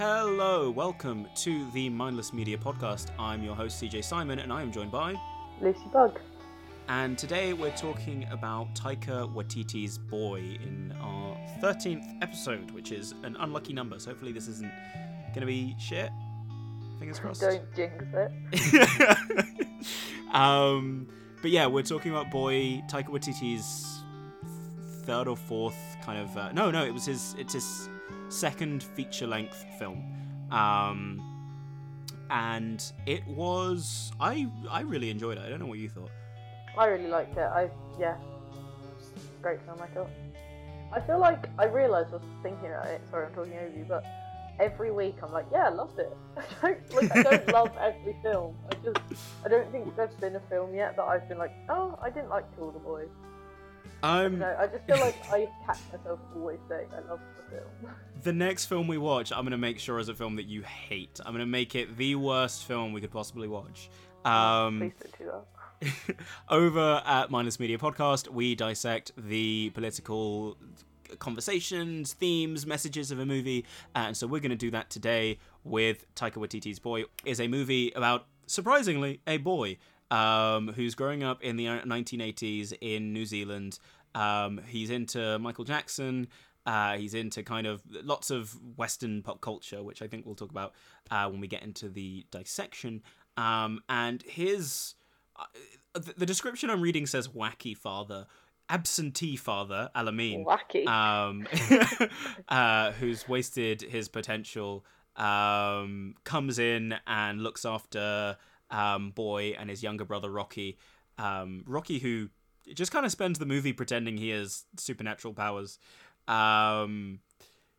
Hello, welcome to the Mindless Media Podcast. I'm your host, CJ Simon, and I am joined by. Lucy Bugg. And today we're talking about Taika Waititi's Boy in our 13th episode, which is an unlucky number. So hopefully this isn't going to be shit. Fingers crossed. Don't jinx it. um, but yeah, we're talking about Boy, Taika Waititi's third or fourth kind of. Uh, no, no, it was his. It's his second feature-length film. Um, and it was I I really enjoyed it. I don't know what you thought. I really liked it. I yeah, great film. I thought. I feel like I realised I was thinking about it. Sorry, I'm talking over you, but every week I'm like, yeah, I loved it. I don't like I don't love every film. I just I don't think there's been a film yet that I've been like, oh, I didn't like Tour the Boys. Um, No, I just feel like I catch myself always saying I love the film. the next film we watch, I'm gonna make sure is a film that you hate. I'm gonna make it the worst film we could possibly watch. Um, do that. over at Mindless Media Podcast, we dissect the political conversations, themes, messages of a movie, and so we're going to do that today with Taika Waititi's Boy. Is a movie about surprisingly a boy um, who's growing up in the 1980s in New Zealand. Um, he's into Michael Jackson. Uh, he's into kind of lots of Western pop culture, which I think we'll talk about uh, when we get into the dissection. Um, and his uh, the, the description I'm reading says wacky father, absentee father, Alamein, Wacky. um, uh, who's wasted his potential, um, comes in and looks after um, Boy and his younger brother Rocky. Um, Rocky, who just kind of spends the movie pretending he has supernatural powers. Um,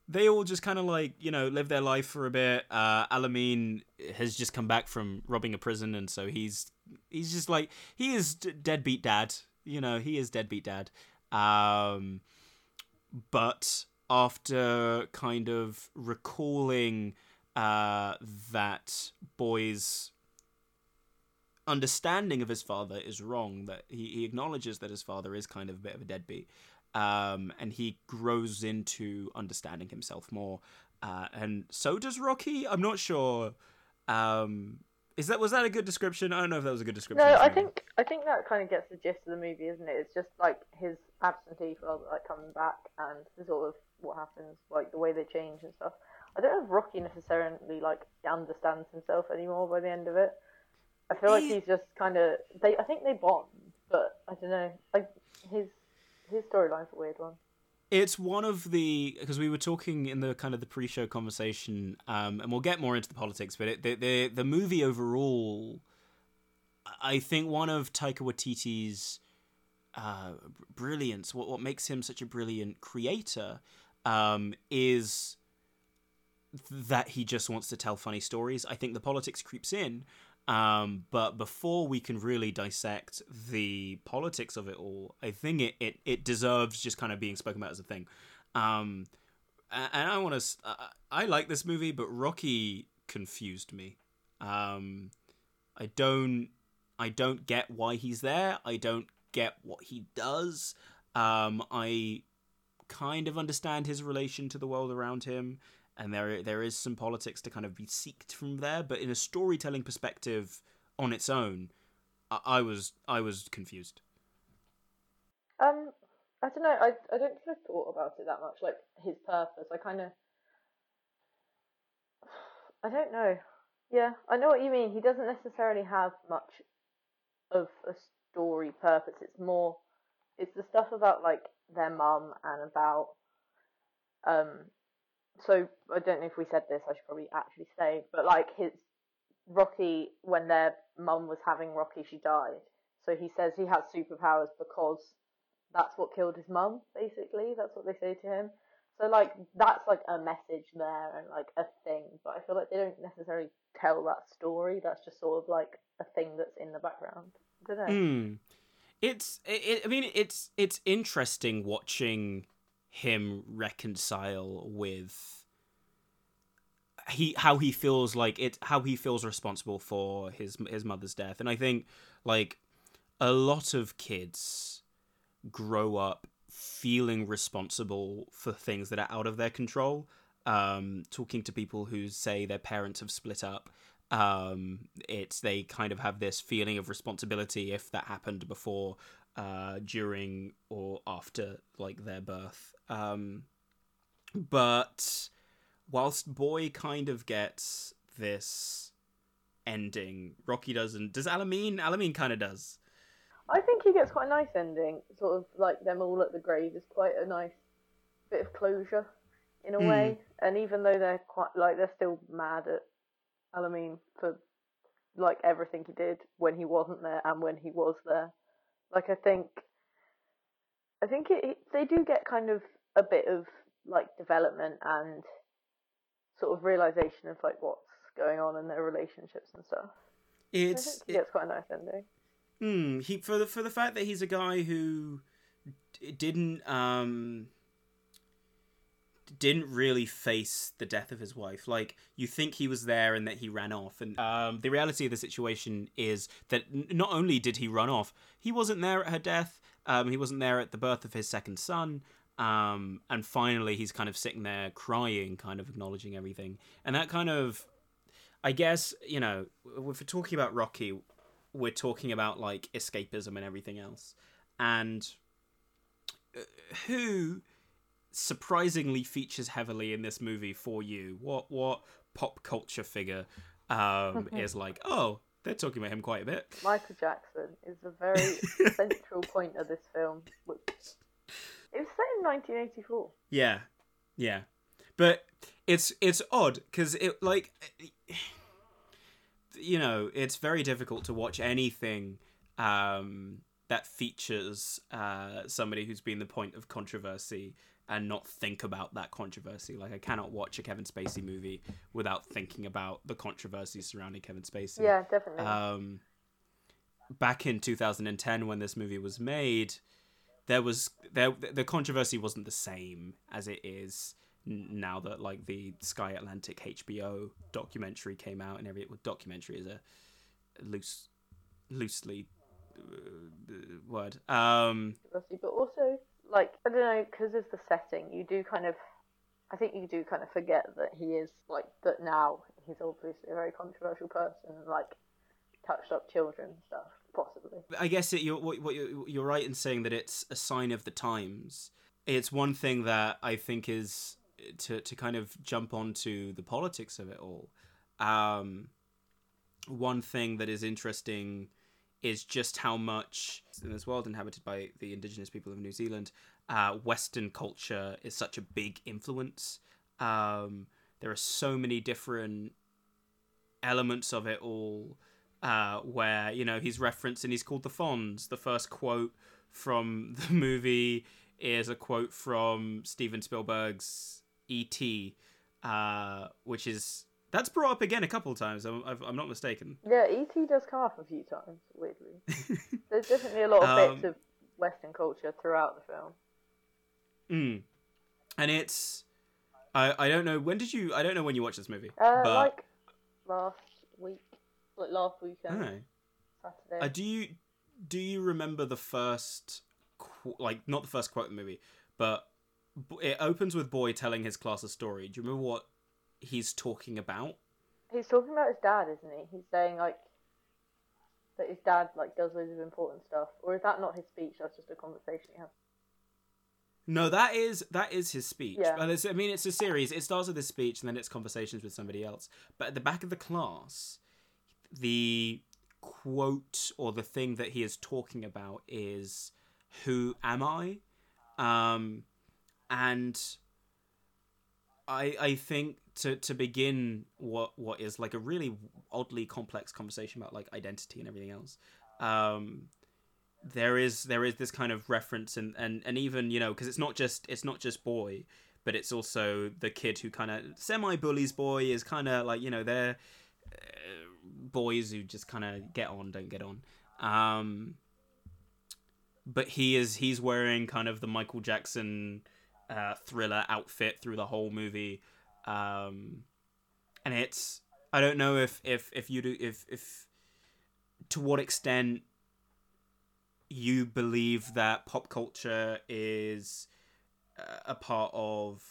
they all just kind of like you know live their life for a bit. Uh, Alamein has just come back from robbing a prison, and so he's he's just like he is d- deadbeat dad. You know, he is deadbeat dad. Um, but after kind of recalling uh, that boy's understanding of his father is wrong, that he, he acknowledges that his father is kind of a bit of a deadbeat, um, and he grows into understanding himself more. Uh, and so does Rocky. I'm not sure. Um, is that was that a good description? I don't know if that was a good description. No, I think I think that kind of gets the gist of the movie, isn't it? It's just like his absentee father like coming back and the sort of what happens, like the way they change and stuff. I don't know if Rocky necessarily like understands himself anymore by the end of it. I feel like he's just kind of they. I think they bond, but I don't know. Like his his storyline's a weird one. It's one of the because we were talking in the kind of the pre-show conversation, um, and we'll get more into the politics. But it, the the the movie overall, I think one of Taika Waititi's uh, brilliance, what what makes him such a brilliant creator, um, is that he just wants to tell funny stories. I think the politics creeps in, um, but before we can really dissect the politics of it all, I think it, it, it deserves just kind of being spoken about as a thing. Um, and I want to. I like this movie, but Rocky confused me. Um, I don't. I don't get why he's there. I don't get what he does. Um, I kind of understand his relation to the world around him, and there there is some politics to kind of be seeked from there. But in a storytelling perspective, on its own, I, I was I was confused. Um, I don't know. I I don't think I've thought about it that much. Like his purpose. I kind of. I don't know. Yeah, I know what you mean. He doesn't necessarily have much of a story purpose. It's more, it's the stuff about like their mum and about. Um, so I don't know if we said this. I should probably actually say, but like his Rocky when their mum was having Rocky, she died. So he says he has superpowers because that's what killed his mum. Basically, that's what they say to him. So like that's like a message there and like a thing, but I feel like they don't necessarily tell that story. That's just sort of like a thing that's in the background. I don't know. Hmm. It's. It, I mean, it's it's interesting watching him reconcile with he how he feels like it how he feels responsible for his his mother's death and i think like a lot of kids grow up feeling responsible for things that are out of their control um, talking to people who say their parents have split up. Um, it's they kind of have this feeling of responsibility if that happened before, uh, during, or after like their birth. Um, but whilst Boy kind of gets this ending, Rocky doesn't. Does Alamein? Alamein kind of does. I think he gets quite a nice ending. Sort of like them all at the grave is quite a nice bit of closure in a Mm. way. And even though they're quite like they're still mad at Alamein for like everything he did when he wasn't there and when he was there. Like I think, I think it, it- they do get kind of a bit of like development and sort of realization of like what's going on in their relationships and stuff. It's he gets quite a nice ending. Hmm. He for the for the fact that he's a guy who d- didn't um didn't really face the death of his wife. Like you think he was there and that he ran off, and um, the reality of the situation is that n- not only did he run off, he wasn't there at her death. Um, he wasn't there at the birth of his second son. Um, and finally, he's kind of sitting there crying, kind of acknowledging everything, and that kind of, I guess, you know, if we're talking about Rocky, we're talking about like escapism and everything else and uh, who surprisingly features heavily in this movie for you what what pop culture figure um is like oh they're talking about him quite a bit Michael Jackson is a very central point of this film. Which, it was set in 1984. yeah yeah but it's it's odd because it like you know it's very difficult to watch anything um that features uh somebody who's been the point of controversy and not think about that controversy like i cannot watch a kevin spacey movie without thinking about the controversy surrounding kevin spacey Yeah, definitely. um, back in 2010 when this movie was made there was there the controversy wasn't the same as it is now that like the sky atlantic hbo documentary came out and every documentary is a loose loosely word um but also like I don't know because of the setting, you do kind of. I think you do kind of forget that he is like that now. He's obviously a very controversial person and like touched up children and stuff, possibly. I guess it, you're what, what you're, you're right in saying that it's a sign of the times. It's one thing that I think is to to kind of jump onto the politics of it all. Um, one thing that is interesting is just how much in this world inhabited by the indigenous people of New Zealand, uh, Western culture is such a big influence. Um, there are so many different elements of it all uh, where you know he's referenced and he's called the Fonz. The first quote from the movie is a quote from Steven Spielberg's E.T., uh, which is that's brought up again a couple of times. I'm, I'm not mistaken. Yeah, E.T. does come up a few times, weirdly. There's definitely a lot of bits Um, of Western culture throughout the film. Mm. And it's I I don't know when did you I don't know when you watched this movie, Uh, but like last week, like last weekend, Oh. Saturday. Uh, do you do you remember the first qu- like not the first quote in the movie, but b- it opens with boy telling his class a story. Do you remember what he's talking about? He's talking about his dad, isn't he? He's saying like that his dad like does loads of important stuff, or is that not his speech? That's just a conversation he has. No, that is that is his speech. Yeah. I mean, it's a series. It starts with his speech, and then it's conversations with somebody else. But at the back of the class, the quote or the thing that he is talking about is, "Who am I?" Um, and I I think to to begin what what is like a really oddly complex conversation about like identity and everything else. Um, there is there is this kind of reference and and and even you know because it's not just it's not just boy but it's also the kid who kind of semi bullies boy is kind of like you know they're uh, boys who just kind of get on don't get on um but he is he's wearing kind of the michael jackson uh thriller outfit through the whole movie um and it's i don't know if if if you do if if to what extent you believe that pop culture is uh, a part of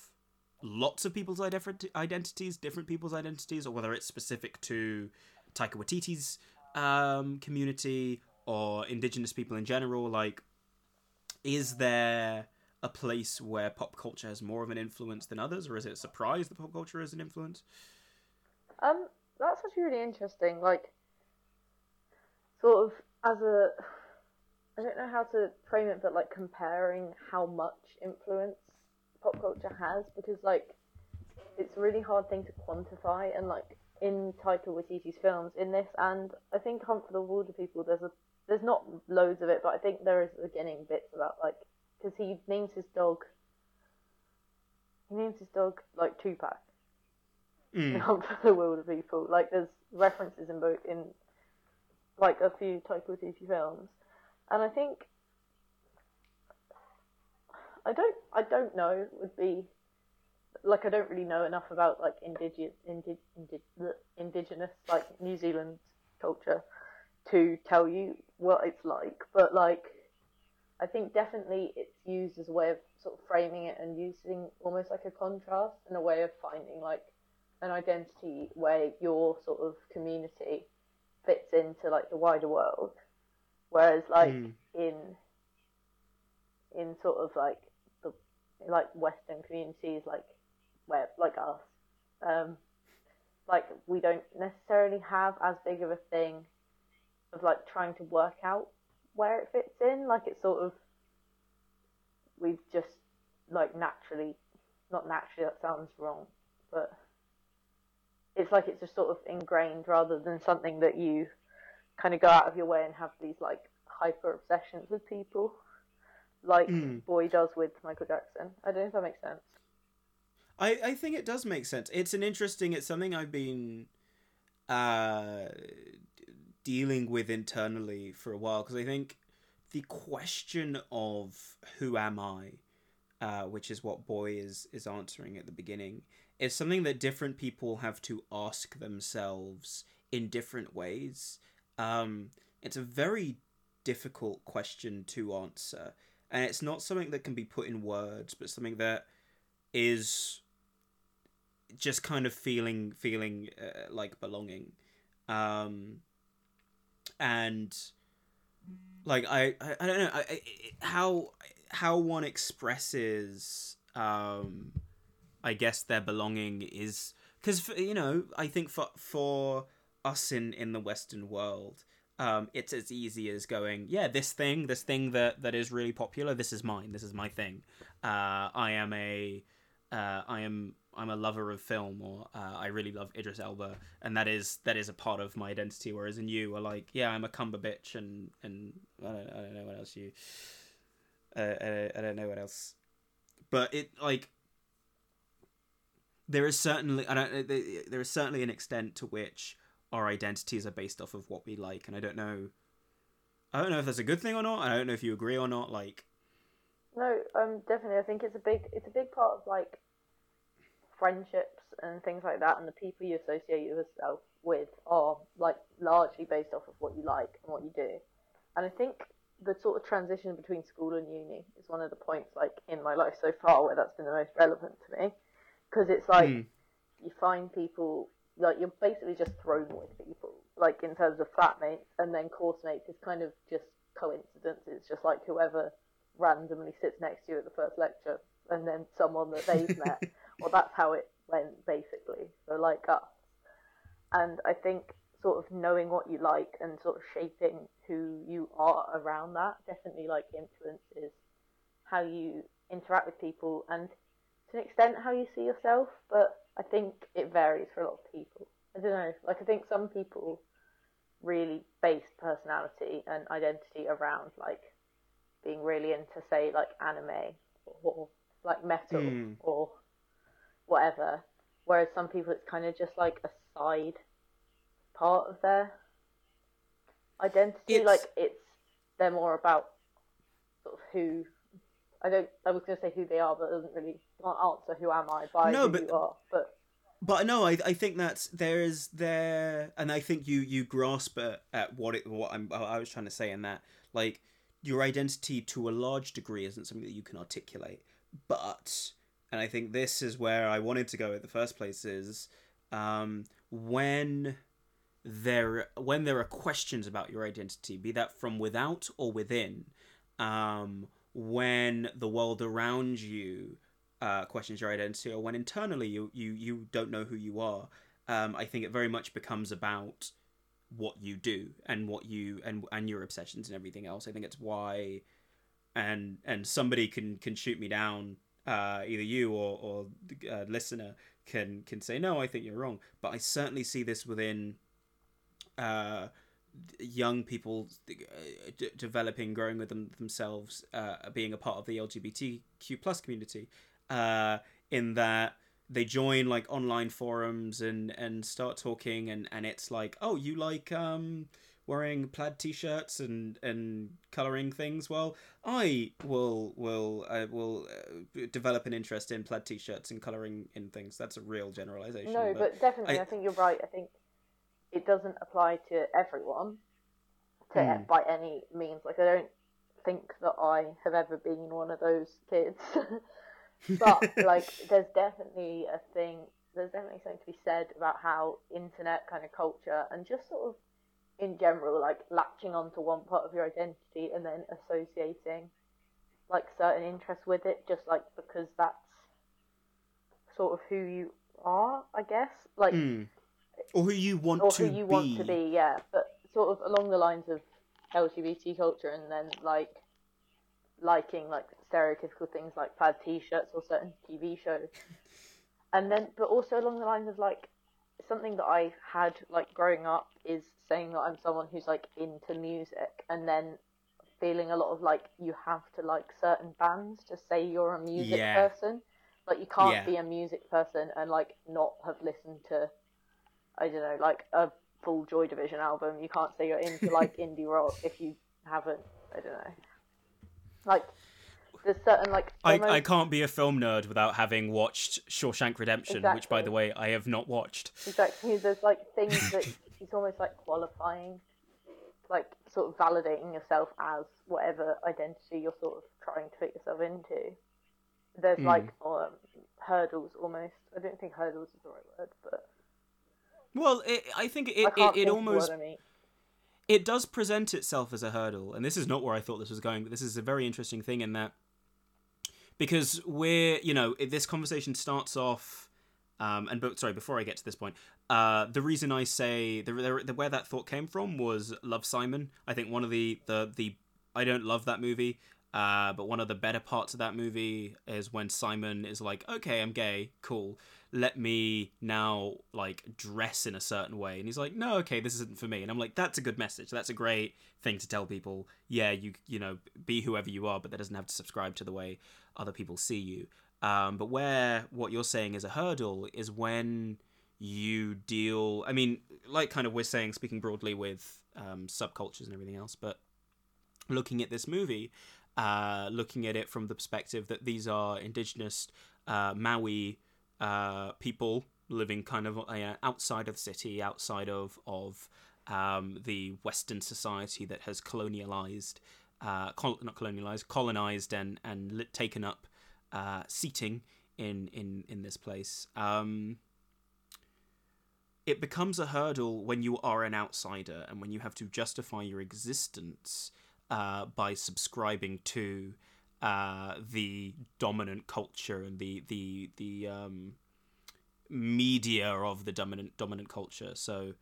lots of people's identities, different people's identities, or whether it's specific to Taika Waititi's um, community or indigenous people in general. Like, is there a place where pop culture has more of an influence than others, or is it a surprise that pop culture has an influence? Um, that's actually really interesting. Like, sort of as a, I don't know how to frame it, but like comparing how much influence pop culture has, because like, it's a really hard thing to quantify, and like in Taika Waititi's films, in this, and I think Hunt for the Wilderpeople, there's a, there's not loads of it, but I think there is beginning bits about like because he names his dog. He names his dog like Tupac. Mm. Hunt for the Wilderpeople. Like there's references in both in like a few Taika Waititi films, and I think I don't I don't know would be like I don't really know enough about like indigenous indi, indi, indigenous like New Zealand culture to tell you what it's like, but like I think definitely it's used as a way of sort of framing it and using almost like a contrast and a way of finding like an identity where your sort of community fits into like the wider world. Whereas like mm. in in sort of like the like Western communities like where like us, um, like we don't necessarily have as big of a thing of like trying to work out where it fits in. Like it's sort of we've just like naturally, not naturally. That sounds wrong, but it's like it's just sort of ingrained rather than something that you kind of go out of your way and have these like hyper obsessions with people, like mm. Boy does with Michael Jackson. I don't know if that makes sense. I, I think it does make sense. It's an interesting. It's something I've been uh, dealing with internally for a while because I think the question of who am I, uh, which is what Boy is is answering at the beginning, is something that different people have to ask themselves in different ways. Um, it's a very difficult question to answer, and it's not something that can be put in words, but something that is just kind of feeling feeling uh, like belonging. Um, and like I, I, I don't know I, I, how how one expresses um I guess their belonging is because you know I think for for us in in the Western world um it's as easy as going yeah this thing this thing that that is really popular this is mine this is my thing. Uh I am a uh, I am I'm a lover of film, or uh, I really love Idris Elba, and that is that is a part of my identity. Whereas in you are like, yeah, I'm a Cumberbitch, and and I don't, I don't know what else you. Uh, I, I don't know what else, but it like there is certainly I don't there is certainly an extent to which our identities are based off of what we like, and I don't know. I don't know if that's a good thing or not. I don't know if you agree or not. Like, no, um, definitely. I think it's a big, it's a big part of like friendships and things like that, and the people you associate yourself with are like largely based off of what you like and what you do. And I think the sort of transition between school and uni is one of the points like in my life so far where that's been the most relevant to me because it's like mm. you find people like you're basically just thrown with people like in terms of flatmates and then course mates is kind of just coincidence it's just like whoever randomly sits next to you at the first lecture and then someone that they've met well, that's how it went basically. So like us, and I think sort of knowing what you like and sort of shaping who you are around that definitely like influences how you interact with people and to an extent how you see yourself. But I think it varies for a lot of people. I don't know. Like I think some people really base personality and identity around like being really into say like anime or like metal mm. or whatever. Whereas some people, it's kind of just like a side part of their identity. It's... Like it's they're more about sort of who. I don't. I was going to say who they are, but it doesn't really not answer who am I by no, who but... you are. But but no, I I think that's there is there, and I think you you grasp at, at what it what I'm I was trying to say in that like your identity to a large degree isn't something that you can articulate, but and I think this is where I wanted to go in the first place is um, when there when there are questions about your identity, be that from without or within, um, when the world around you uh, questions your identity, or when internally you you you don't know who you are, um, I think it very much becomes about what you do and what you and and your obsessions and everything else. I think it's why, and and somebody can can shoot me down, uh, either you or or uh, listener can can say no, I think you're wrong. But I certainly see this within uh, young people uh, d- developing, growing with them themselves, uh, being a part of the LGBTQ plus community, uh, in that they join like online forums and and start talking, and and it's like, oh, you like um wearing plaid t-shirts and and coloring things well i will will uh, will uh, develop an interest in plaid t-shirts and coloring in things that's a real generalization no but, but definitely I, I, think you're right i think it doesn't apply to everyone to mm. by any means. Like I don't think that I have ever been one of those kids. but like there's definitely a thing there's definitely something to be said about how internet kind of culture and just sort of in general like latching onto one part of your identity and then associating like certain interests with it just like because that's sort of who you are i guess like mm or who you want or to who you be. want to be, yeah. But sort of along the lines of LGBT culture, and then like liking like stereotypical things like plaid T-shirts or certain TV shows, and then but also along the lines of like something that I had like growing up is saying that I'm someone who's like into music, and then feeling a lot of like you have to like certain bands to say you're a music yeah. person. Like you can't yeah. be a music person and like not have listened to I don't know, like a full Joy Division album. You can't say you're into like indie rock if you haven't. I don't know. Like there's certain like almost... I, I can't be a film nerd without having watched Shawshank Redemption, exactly. which by the way I have not watched. Exactly. There's like things that he's almost like qualifying, like sort of validating yourself as whatever identity you're sort of trying to fit yourself into. There's mm. like um, hurdles almost. I don't think hurdles is the right word, but well, it, I think it I it, it almost it does present itself as a hurdle, and this is not where I thought this was going, but this is a very interesting thing in that because we're you know this conversation starts off. Um, and but sorry, before I get to this point, uh, the reason I say the, the, the where that thought came from was Love Simon. I think one of the the the I don't love that movie. Uh, but one of the better parts of that movie is when Simon is like, "Okay, I'm gay, cool. Let me now like dress in a certain way." And he's like, "No, okay, this isn't for me." And I'm like, "That's a good message. That's a great thing to tell people. Yeah, you you know, be whoever you are, but that doesn't have to subscribe to the way other people see you." Um, but where what you're saying is a hurdle is when you deal. I mean, like kind of we're saying, speaking broadly with um, subcultures and everything else, but looking at this movie uh, looking at it from the perspective that these are indigenous uh, Maui uh, people living kind of uh, outside of the city, outside of of um, the Western society that has colonialized, uh, col- not colonialized, colonized and and taken up uh, seating in in in this place. Um, it becomes a hurdle when you are an outsider and when you have to justify your existence uh, by subscribing to uh, the dominant culture and the the the um, media of the dominant dominant culture. So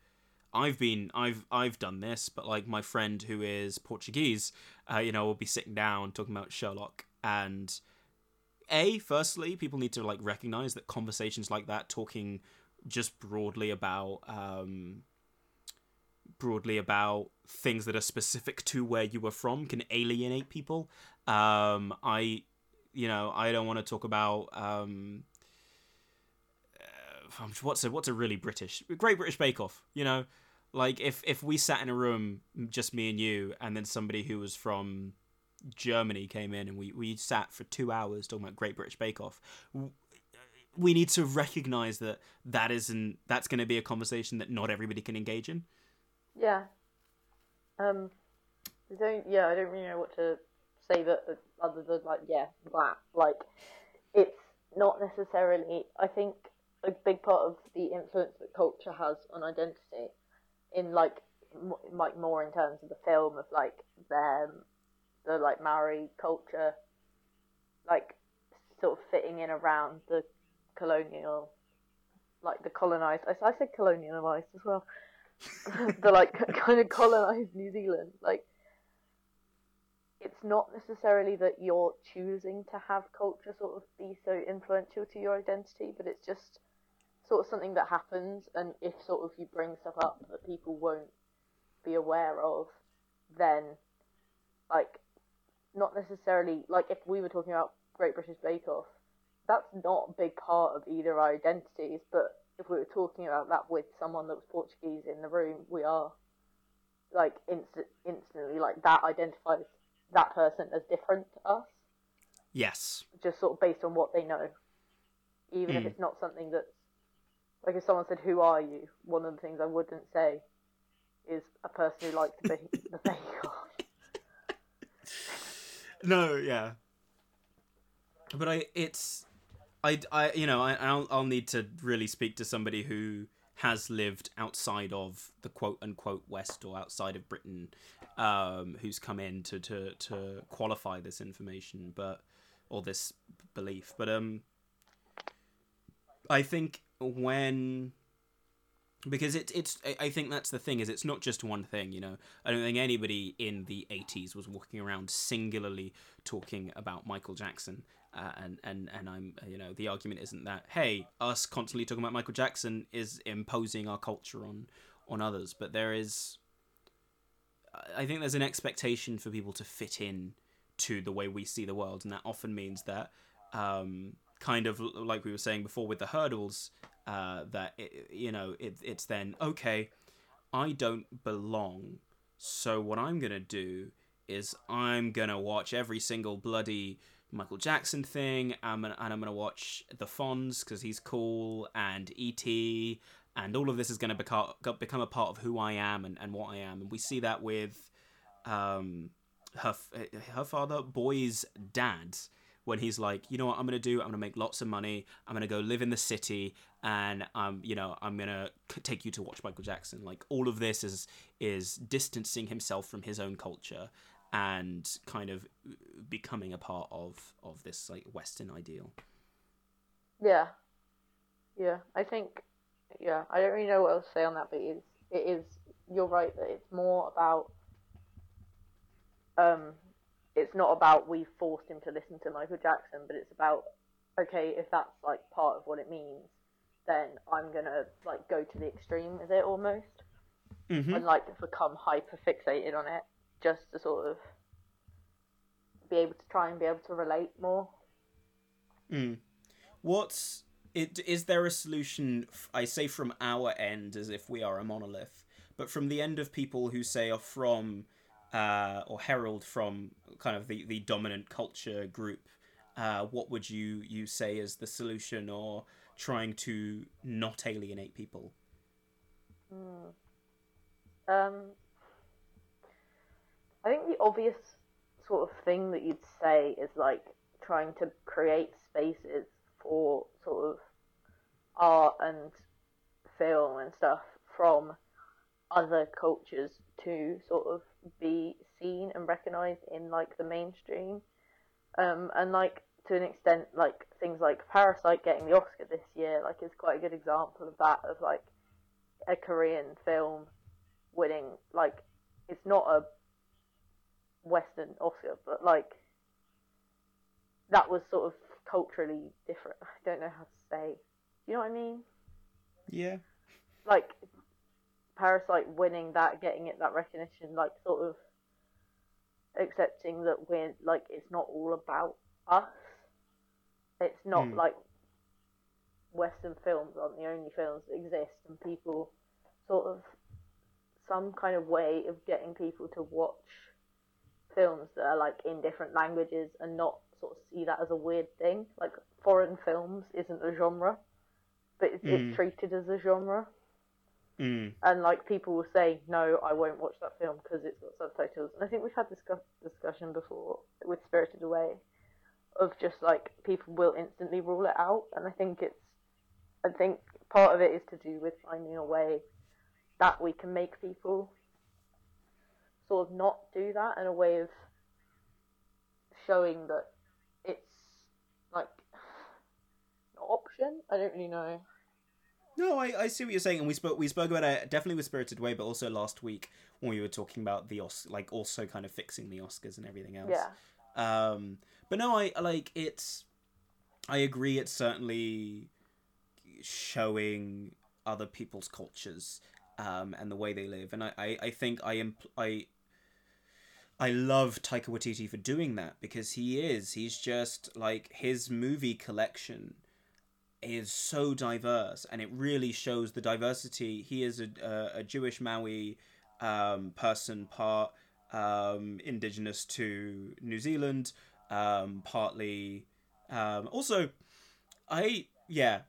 I've been I've I've done this, but like my friend who is Portuguese, uh, you know, will be sitting down talking about Sherlock and a firstly people need to like recognize that conversations like that talking just broadly about um broadly about things that are specific to where you were from can alienate people. Um, I, you know, I don't want to talk about um, uh, what's a what's a really British Great British Bake Off. You know, like if if we sat in a room, just me and you, and then somebody who was from Germany came in and we we sat for two hours talking about Great British Bake Off. We need to recognize that that isn't that's going to be a conversation that not everybody can engage in. Yeah. Um. I don't. Yeah, I don't really know what to say that other than like yeah, that like it's not necessarily. I think a big part of the influence that culture has on identity, in like like more in terms of the film of like them, the like Maori culture, like sort of fitting in around the colonial, like the colonized. I, I said colonialized as well. the like kind of colonized New Zealand, like it's not necessarily that you're choosing to have culture sort of be so influential to your identity, but it's just sort of something that happens, and if sort of you bring stuff up that people won't be aware of, then like not necessarily like if we were talking about Great British Bake Off, that's not a big part of either our identities, but if we were talking about that with someone that was Portuguese in the room, we are like instant, instantly like that identifies that person as different to us. Yes. Just sort of based on what they know, even mm. if hmm. it's not something that's like if someone said, "Who are you?" One of the things I wouldn't say is a person who likes the, the bake. No, yeah, but I it's I, I you know I I'll, I'll need to really speak to somebody who has lived outside of the quote unquote West or outside of Britain, um, who's come in to, to, to qualify this information, but or this belief. But um, I think when because it's it's I think that's the thing is it's not just one thing you know I don't think anybody in the 80s was walking around singularly talking about Michael Jackson uh, and and and I'm you know the argument isn't that hey us constantly talking about Michael Jackson is imposing our culture on on others, but there is I think there's an expectation for people to fit in to the way we see the world, and that often means that um, kind of like we were saying before with the hurdles uh, that it, you know it, it's then okay I don't belong, so what I'm gonna do is I'm gonna watch every single bloody Michael Jackson thing, and, and I'm gonna watch the Fonz because he's cool, and E.T. and all of this is gonna become become a part of who I am and, and what I am, and we see that with um, her her father, boy's dad, when he's like, you know what I'm gonna do? I'm gonna make lots of money. I'm gonna go live in the city, and um, you know, I'm gonna take you to watch Michael Jackson. Like all of this is is distancing himself from his own culture and kind of becoming a part of of this like Western ideal. Yeah, yeah. I think yeah. I don't really know what else to say on that, but it is it is. You're right that it's more about um, it's not about we forced him to listen to Michael Jackson, but it's about okay if that's like part of what it means, then I'm gonna like go to the extreme with it almost, mm-hmm. and like become hyper fixated on it just to sort of be able to try and be able to relate more. Mm. What's it? Is there a solution? I say from our end, as if we are a monolith, but from the end of people who say are from uh, or herald from kind of the, the dominant culture group. Uh, what would you you say is the solution, or trying to not alienate people? Mm. Um, I think the obvious sort of thing that you'd say is like trying to create spaces for sort of art and film and stuff from other cultures to sort of be seen and recognized in like the mainstream. Um, and like to an extent like things like parasite getting the oscar this year like is quite a good example of that of like a korean film winning like it's not a Western Oscar, but like that was sort of culturally different. I don't know how to say. Do you know what I mean? Yeah. Like Parasite winning that, getting it that recognition, like sort of accepting that we're like it's not all about us. It's not mm. like Western films aren't the only films that exist, and people sort of some kind of way of getting people to watch films that are like in different languages and not sort of see that as a weird thing. Like foreign films isn't a genre, but it's, mm. it's treated as a genre. Mm. And like people will say, no, I won't watch that film because it's got subtitles. And I think we've had this discussion before with Spirited Away of just like people will instantly rule it out, and I think it's I think part of it is to do with finding a way that we can make people sort of not do that and a way of showing that it's like an option. I don't really know. No, I, I see what you're saying, and we spoke we spoke about it definitely with Spirited Away, but also last week when we were talking about the Os like also kind of fixing the Oscars and everything else. Yeah. Um, but no, I like it's. I agree. It's certainly showing other people's cultures um, and the way they live, and I, I, I think I impl- I. I love Taika Waititi for doing that because he is. He's just like his movie collection is so diverse and it really shows the diversity. He is a, a, a Jewish Maui um, person, part um, indigenous to New Zealand, um, partly. Um, also, I yeah,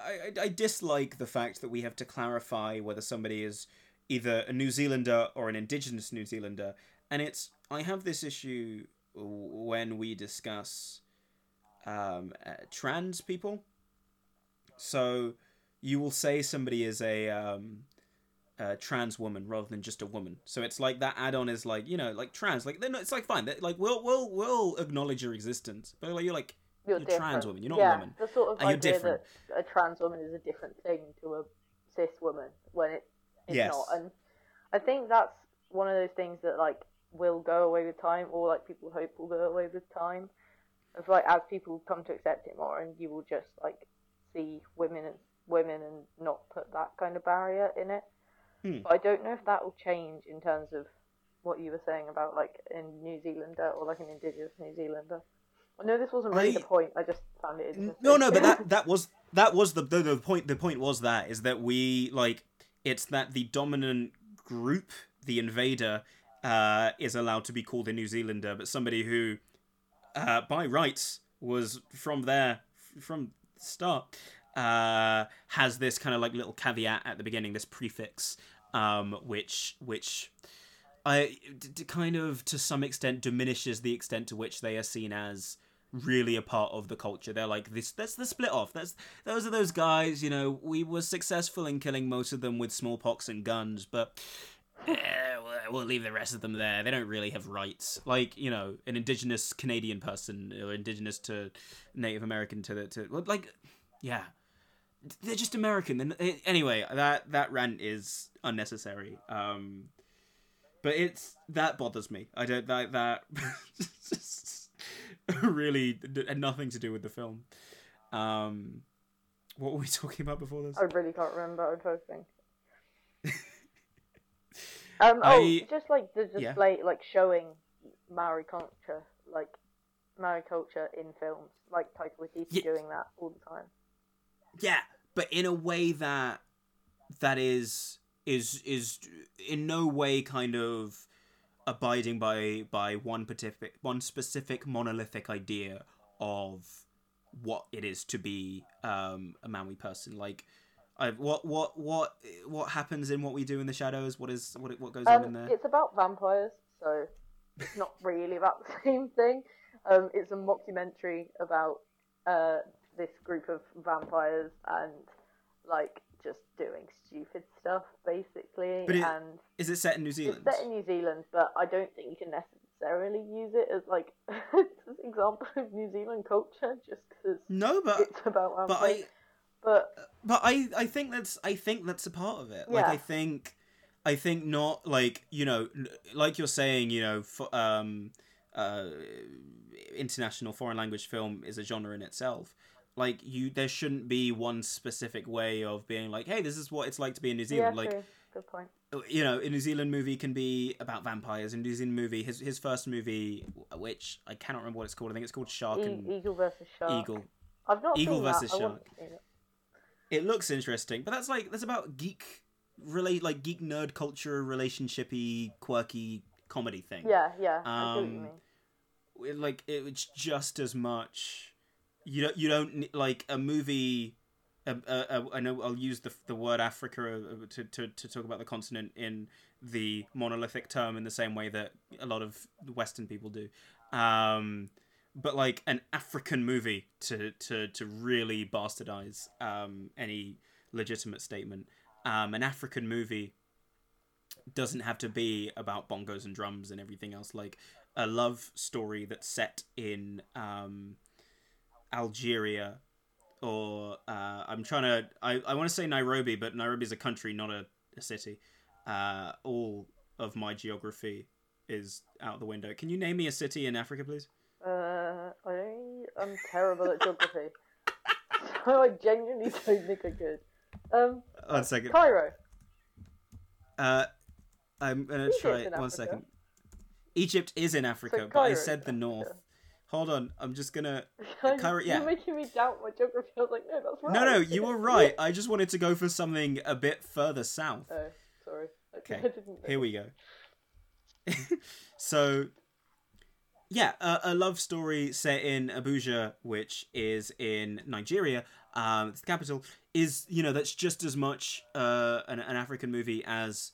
I, I dislike the fact that we have to clarify whether somebody is either a New Zealander or an indigenous New Zealander, and it's I have this issue when we discuss um, uh, trans people. So you will say somebody is a um, uh, trans woman rather than just a woman. So it's like that add-on is like you know like trans like they're not, it's like fine they're, like we'll we'll we'll acknowledge your existence, but like you're like You're, you're, a trans woman, you're not yeah, a woman. The sort of and you're idea different. that a trans woman is a different thing to a cis woman when it, it's Yes. not. And I think that's one of those things that like will go away with time, or like people hope will go away with time. Of like as people come to accept it more, and you will just like see women as women and not put that kind of barrier in it. Hmm. But I don't know if that will change in terms of what you were saying about like a New Zealander or like an Indigenous New Zealander. I know this wasn't really I- the point. I just found it interesting. No, no, but that that was that was the, the the point. The point was that is that we like it's that the dominant group, the invader, uh, is allowed to be called a New Zealander, but somebody who, uh, by rights, was from there from the start, uh, has this kind of like little caveat at the beginning, this prefix, um, which which. I kind of to some extent diminishes the extent to which they are seen as really a part of the culture. They're like this. That's the split off. That's those are those guys. You know, we were successful in killing most of them with smallpox and guns, but we'll- we'll leave the rest of them there. They don't really have rights. Like you know, an indigenous Canadian person or indigenous to Native American to the to like, yeah. They're just American. Eh, anyway, that that rant is unnecessary. Um, but it's that bothers me. I don't that that really had nothing to do with the film. Um, what were we talking about before this? I really can't remember. I'm hoping. Um, oh, I- just like the Yeah. display, like showing Maori culture, like Maori culture in films, like Taika Waititi Ye- doing that all the time. Yeah, but in a way that that is is is in no way kind of abiding by by one specific one specific monolithic idea of what it is to be um, a Maui person. Like, I what what what what happens in what we do in the shadows? What is what what goes on in Um, there? it's about vampires, so it's not really about the same thing. Um, it's a mockumentary about uh, this group of vampires and like just doing stupid stuff, basically. But it- and Is it set in New Zealand? It's set in New Zealand, but I don't think you can necessarily use it as like an example of New Zealand culture, just because No, but it's about but vampires. I But but I I think that's I think that's a part of it. Like I think I think not like you know like you're saying you know for, um uh international foreign language film is a genre in itself. Like you, there shouldn't be one specific way of being like, hey, this is what it's like to be in New yeah, Zealand. like true. Good point. you know, a New Zealand movie can be about vampires. In New Zealand movie, his his first movie, which I cannot remember what it's called. I think it's called Shark E- and Eagle versus Shark. Eagle. I've not Eagle seen that. versus I Shark. It. it looks interesting, but that's like that's about geek relate like geek nerd culture relationshipy quirky comedy thing. Yeah, yeah. I see what you Um. It, like it's just as much. You don't you don't like a movie. Uh, uh, uh, I know I'll use the the word Africa uh, to, to to talk about the continent in the monolithic term in the same way that a lot of Western people do. Um, but like an African movie to to to really bastardize um, any legitimate statement. Um, an African movie doesn't have to be about bongos and drums and everything else. Like a love story that's set in um, Algeria or uh, I'm trying to I, I want to say Nairobi, but Nairobi is a country, not a, a city. Uh, all of my geography is out the window. Can you name me a city in Africa, please? Uh, I I'm terrible at geography, so I genuinely don't think I could. Um, One second. Cairo. Uh, I'm gonna try in one Africa. second. Egypt is in Africa, but I said the north. Africa. Hold on, I'm just gonna. Cairo- yeah. You're making me doubt my geography. I was like, no, that's right. No, no, you were right. I just wanted to go for something a bit further south. Oh, sorry. Okay, I didn't know. Here we go. so, yeah, a, a love story set in Abuja, which is in Nigeria, um, it's the capital, is you know that's just as much uh, an, an African movie as.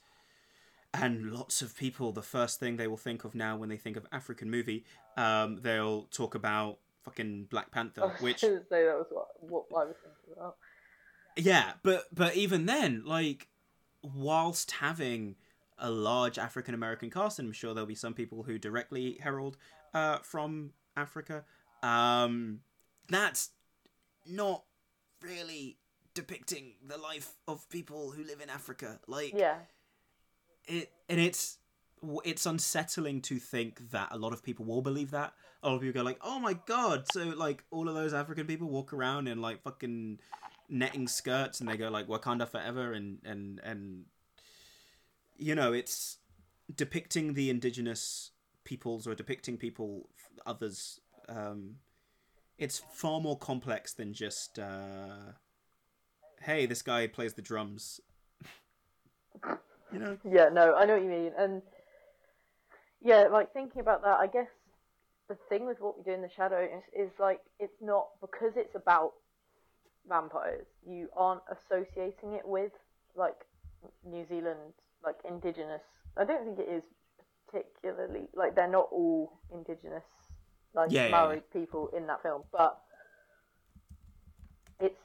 And lots of people, the first thing they will think of now when they think of African movie, um, they'll talk about fucking Black Panther, which say that was what, what I was thinking about. yeah, but but even then, like, whilst having a large African American cast, and I'm sure there'll be some people who directly herald uh, from Africa, um, that's not really depicting the life of people who live in Africa. Like, Yeah. it and it's it's unsettling to think that a lot of people will believe that. A lot of people go like, "Oh my god!" So like all of those African people walk around in like fucking netting skirts, and they go like "Wakanda forever," and and and you know it's depicting the indigenous peoples or depicting people others. Um, it's far more complex than just uh, hey, this guy plays the drums. you know. Yeah, no, I know what you mean. And yeah, like thinking about that, I guess the thing with what we do in the shadow is, is like it's not because it's about vampires. You aren't associating it with like New Zealand, like indigenous. I don't think it is particularly like they're not all indigenous, like Yeah, yeah, people in that film, but it's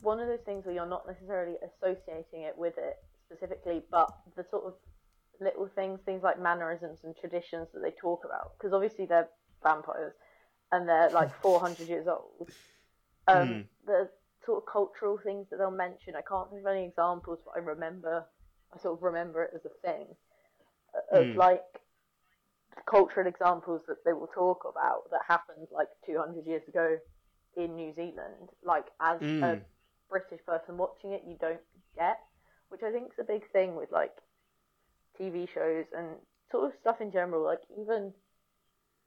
one of those things where you're not necessarily associating it with it specifically, but the sort of little things, things like mannerisms and traditions that they talk about, because obviously they're vampires and they're like 400 years old. Um, Mm. The sort of cultural things that they'll mention, I can't think of any examples, but I remember, I sort of remember it as a thing of Mm. like cultural examples that they will talk about that happened like 200 years ago in New Zealand. Like as a Mm. British person watching it, you don't get, which I think is a big thing with like TV shows and sort of stuff in general. Like even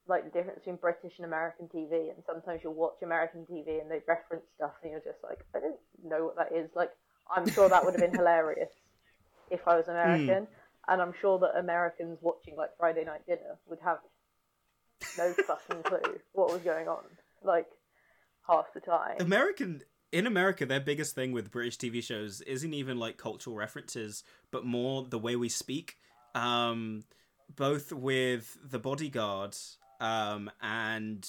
like the difference between British and American TV, and sometimes you'll watch American TV and they reference stuff, and you're just like, I don't know what that is. Like I'm sure that would have been hilarious if I was American, and I'm sure that Americans watching like Friday Night Dinner would have no fucking clue what was going on. Like half the time. American in America, their biggest thing with British TV shows isn't even like cultural references, but more the way we speak. Um, both with The Bodyguard um, and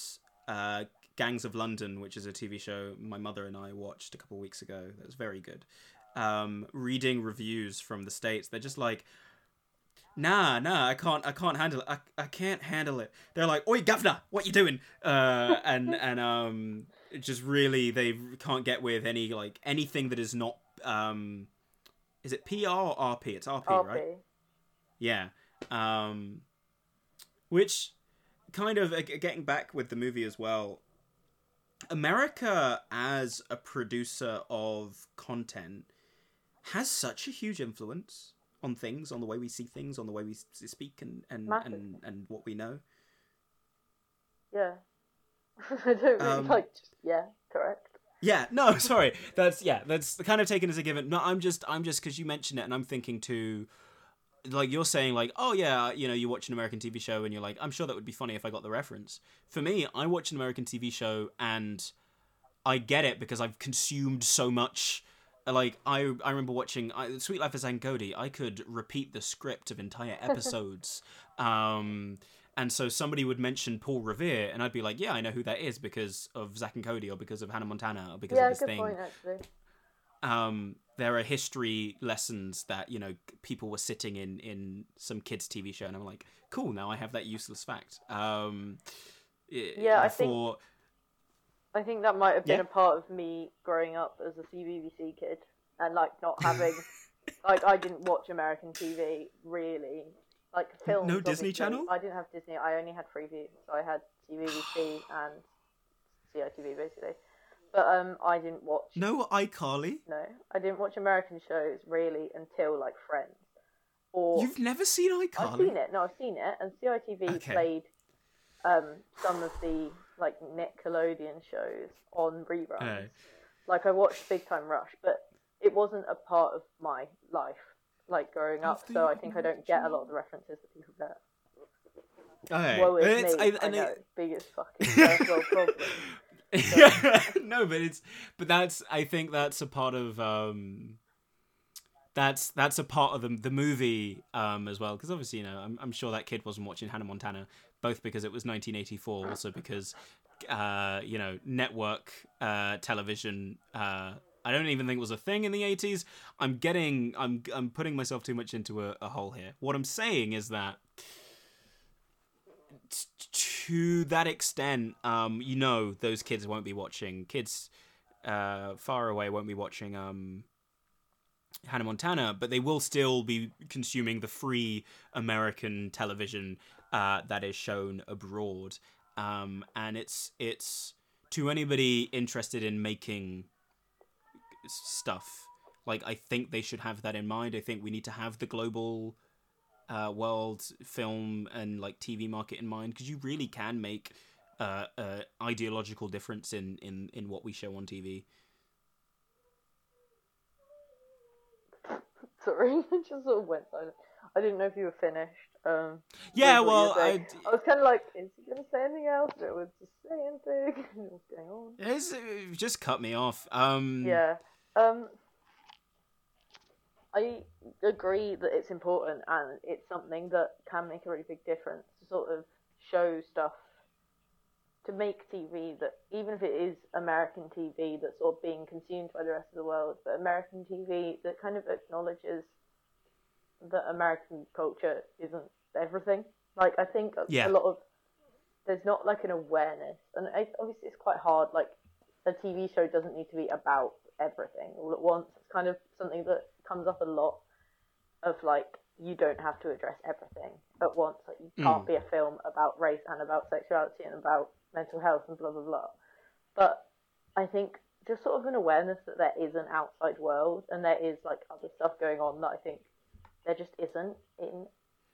uh, Gangs of London, which is a TV show my mother and I watched a couple weeks ago. That was very good. Um, reading reviews from the states, they're just like, nah, nah, I can't, I can't handle it. I, I can't handle it. They're like, oi, governor, what you doing? Uh, and and um, just really they can't get with any like anything that is not um, is it PR or RP? It's RP, RP. right? Yeah. Um, which kind of uh, getting back with the movie as well. America as a producer of content has such a huge influence on things, on the way we see things, on the way we speak, and and Massive. and, and what we know. Yeah. I don't really Um, like just yeah, correct. Yeah, no, sorry. That's yeah, that's kind of taken as a given. No, I'm just I'm just because you mentioned it, and I'm thinking too. Like you're saying, like, oh yeah, you know, you watch an American TV show, and you're like, I'm sure that would be funny if I got the reference. For me, I watch an American TV show, and I get it because I've consumed so much. Like I, I remember watching I, Suite Life of Zack and Cody. I could repeat the script of entire episodes, um, and so somebody would mention Paul Revere, and I'd be like, "Yeah, I know who that is because of Zack and Cody, or because of Hannah Montana, or because yeah, of this good thing." point actually. um, there are history lessons that you know people were sitting in in some kids TV show, and I'm like, cool. Now I have that useless fact. Um, Yeah, I think- before- I think that might have been Yeah. a part of me growing up as a CBBC kid and like not having like I didn't watch American TV really. Like films. No Disney. Channel? I didn't have Disney. I only had Freeview, so I had CBBC and CITV basically. But um, I didn't watch. no iCarly. No, I didn't watch American shows really until like Friends. Or You've never seen iCarly? I've seen it. No, I've seen it, and CITV Okay. played um, some of the like Nickelodeon shows on reruns. Oh. Like I watched Big Time Rush, but it wasn't a part of my life, like growing up. the So I think I don't get a lot of the references that people get. Okay. Woe is It's- me. I- I, know, it- biggest fucking first world problem. no, but it's but that's I think that's a part of um that's that's a part of the the movie um as well because obviously you know I'm I'm sure that kid wasn't watching Hannah Montana both because it was 1984 also because uh you know network uh television uh I don't even think it was a thing in the 80s. I'm getting I'm I'm putting myself too much into a, a hole here. What I'm saying is that t- to that extent, um, you know, those kids won't be watching. Kids uh, far away won't be watching um, Hannah Montana, but they will still be consuming the free American television uh, that is shown abroad. Um, and it's it's to anybody interested in making stuff. Like I think they should have that in mind. I think we need to have the global uh, world film and like TV market in mind because you really can make uh, uh, ideological difference in, in, in what we show on TV. Sorry, I just sort of went silent. I didn't know if you were finished. Um, Yeah, with what you well, were I, was kind of like, is he gonna say anything else? Or was just saying thing? What's going on? it's, it just cut me off. Um, Yeah. Um, I agree that it's important and it's something that can make a really big difference to sort of show stuff to make TV that even if it is American TV that's sort of being consumed by the rest of the world, but American TV that kind of acknowledges that American culture isn't everything. Like I think a- Yeah. a lot of there's not like an awareness, and I, obviously it's quite hard. Like a TV show doesn't need to be about everything all at once. It's kind of something that comes up a lot of like you don't have to address everything at once. Like you can't mm. be a film about race and about sexuality and about mental health and blah blah blah. But I think just sort of an awareness that there is an outside world and there is like other stuff going on that I think there just isn't in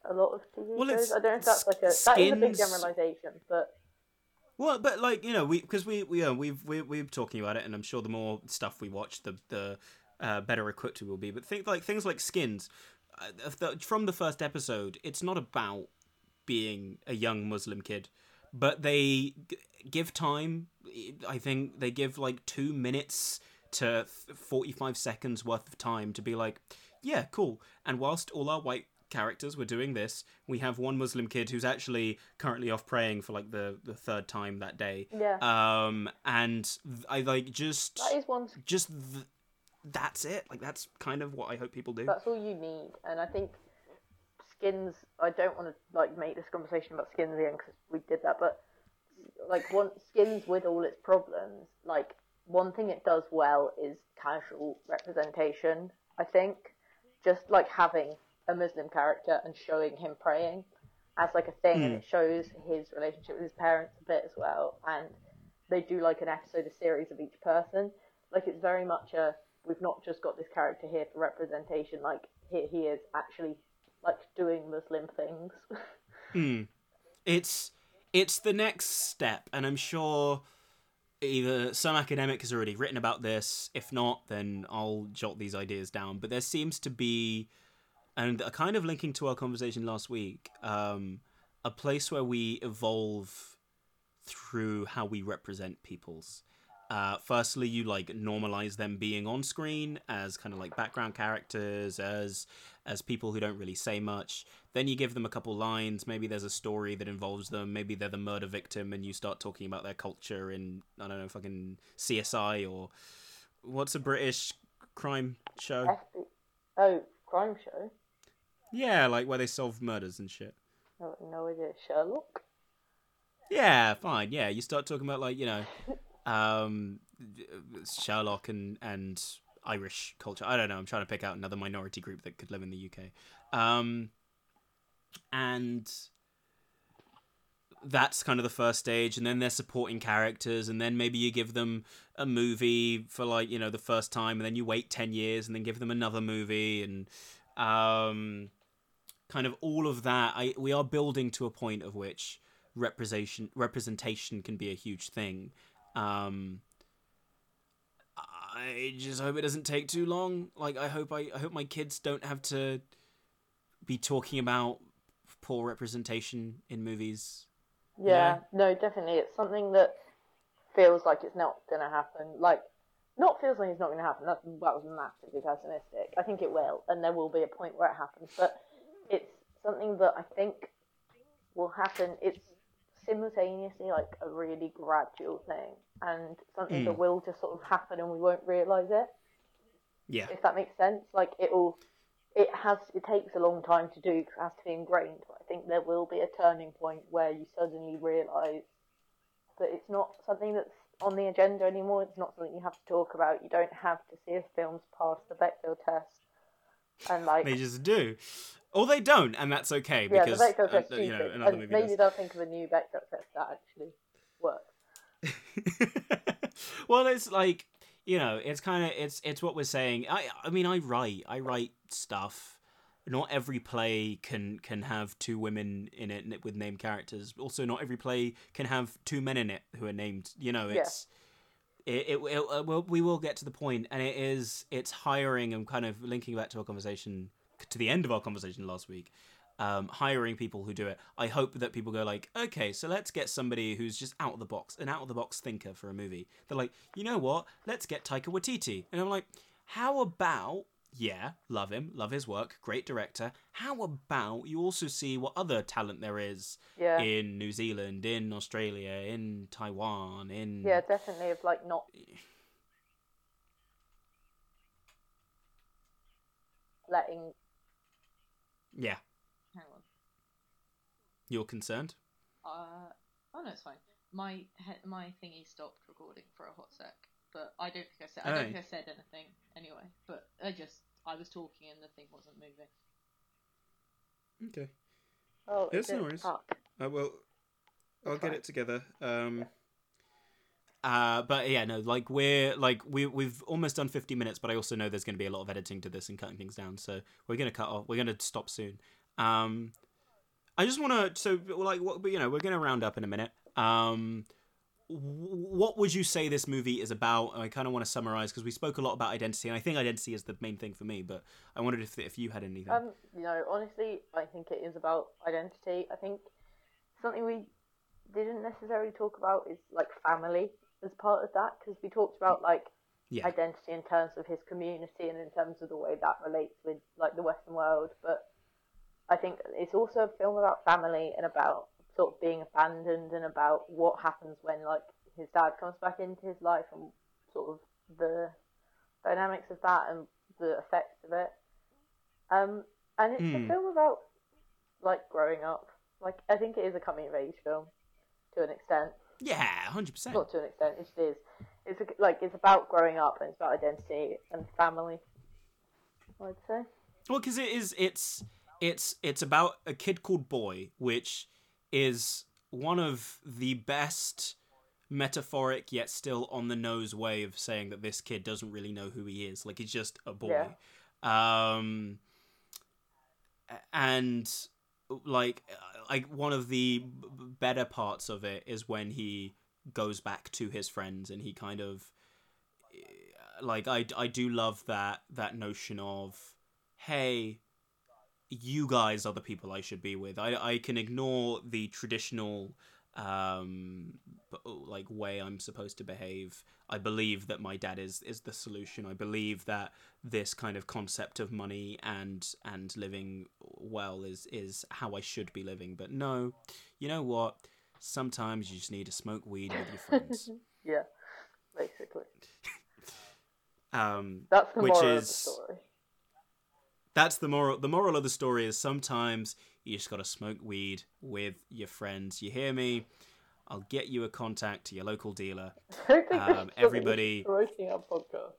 a lot of TV Well, shows. I don't know if that's like a it's that is a big generalization, but Well, but like you know, we because we we uh, we've we we're talking about it, and I'm sure the more stuff we watch, the the uh, better equipped we will be. But think like things like skins, uh, from the first episode, it's not about being a young Muslim kid, but they g- give time. I think they give like two minutes to forty five seconds worth of time to be like, yeah, cool. And whilst all our white characters were doing this, we have one Muslim kid who's actually currently off praying for like the, the third time that day. yeah, Um, and I like just that is one just th- that's it. Like that's kind of what I hope people do. That's all you need, and I think skins. I don't want to like make this conversation about skins again because we did that, but like one skins with all its problems. Like one thing it does well is casual representation. I think just like having a Muslim character and showing him praying as like a thing, and Mm. it shows his relationship with his parents a bit as well, and they do like an episode, a series of each person. Like it's very much a we've not just got this character here for representation. Like here he is actually like doing Muslim things. Hmm. It's it's the next step, and I'm sure either some academic has already written about this. If not, then I'll jot these ideas down. But there seems to be, and a kind of linking to our conversation last week, um, a place where we evolve through how we represent peoples. Uh, firstly, you like normalize them being on screen as kind of like background characters, as as people who don't really say much. Then you give them a couple lines. Maybe there's a story that involves them. Maybe they're the murder victim, and you start talking about their culture in I don't know, fucking CSI or what's a British crime show? Oh, crime show. Yeah, like where they solve murders and shit. No, no idea. Sherlock. Yeah, fine. Yeah, you start talking about like you know, um, Sherlock and and Irish culture. I don't know. I'm trying to pick out another minority group that could live in the UK. Um, and that's kind of the first stage and then they're supporting characters and then maybe you give them a movie for like you know the first time and then you wait 10 years and then give them another movie and um kind of all of that I we are building to a point of which representation representation can be a huge thing um I just hope it doesn't take too long like I hope I, I hope my kids don't have to be talking about poor representation in movies Yeah, Yeah. no, definitely. It's something that feels like it's not going to happen. Like, not feels like it's not going to happen. That, that was massively pessimistic. I think it will, and there will be a point where it happens. But it's something that I think will happen. It's simultaneously like a really gradual thing, and something Mm. that will just sort of happen, and we won't realize it. yeah if that makes sense. Like it'll, it has, it takes a long time to do it has to be ingrained. But I think there will be a turning point where you suddenly realise that it's not something that's on the agenda anymore. It's not something you have to talk about. You don't have to see if films pass the Bechdel test. And like, they just do or they don't and that's okay yeah, the because Bechdel uh, test uh, stupid. you know and maybe does. they'll think of a new Bechdel test that actually works. well, it's like you know, it's kind of it's it's what we're saying. I I mean, I write I write stuff. Not every play can can have two women in it with named characters. Also, not every play can have two men in it who are named. You know, Yeah. It, it, it uh, well, we will get to the point, and it is it's hiring and kind of linking back to our conversation to the end of our conversation last week um, hiring people who do it. I hope that people go like, okay, so let's get somebody who's just out of the box, an out of the box thinker for a movie. They're like, you know what? Let's get Taika Waititi, and I'm like, how about? Yeah, love him, love his work, great director. How about you also see what other talent there is Yeah, in New Zealand, in Australia, in Taiwan, in yeah, definitely. Of like not letting. yeah. Hang on. You're concerned? Uh, oh no, it's fine. My he- my thingy stopped recording for a hot sec, but I don't think I said I don't Aye. think I said anything anyway. But I just I was talking and the thing wasn't moving. Okay. Oh, Yes, is no it worries. up? Uh, well, I'll That's get it together. Um, uh, but yeah, no, like we're like we we've almost done fifty minutes, but I also know there's going to be a lot of editing to this and cutting things down, so we're gonna cut off. We're gonna stop soon. Um, I just want to so like what you know we're gonna round up in a minute. Um, wh- what would you say this movie is about? I kind of want to summarize because we spoke a lot about identity, and I think identity is the main thing for me. But I wondered if if you had anything. Um, you know, honestly, I think it is about identity. I think something we didn't necessarily talk about is like family as part of that because we talked about like Yeah. identity in terms of his community and in terms of the way that relates with like the Western world. But I think it's also a film about family and about sort of being abandoned and about what happens when like his dad comes back into his life and sort of the dynamics of that and the effects of it. Um, and it's Hmm. a film about like growing up. Like I think it is a coming of age film to an extent. yeah, hundred percent. Not to an extent, it is. It's a, like it's about growing up and it's about identity and family. I'd say. Well, because it is, it's, it's, it's about a kid called Boy, which is one of the best metaphoric yet still on the nose way of saying that this kid doesn't really know who he is. Like he's just a boy. Um, and like, like one of the better parts of it is when he goes back to his friends and he kind of like I, I do love that that notion of hey you guys are the people I should be with I, I can ignore the traditional um, like way I'm supposed to behave. I believe that my dad is is the solution. I believe that this kind of concept of money and and living well is is how I should be living. But no, you know what? Sometimes you just need to smoke weed with your friends. yeah, basically. um, That's the which moral is of the story. That's the moral. The moral of the story is sometimes you just gotta smoke weed with your friends. You hear me? I'll get you a contact to your local dealer. I don't think Um, everybody- promoting our podcast.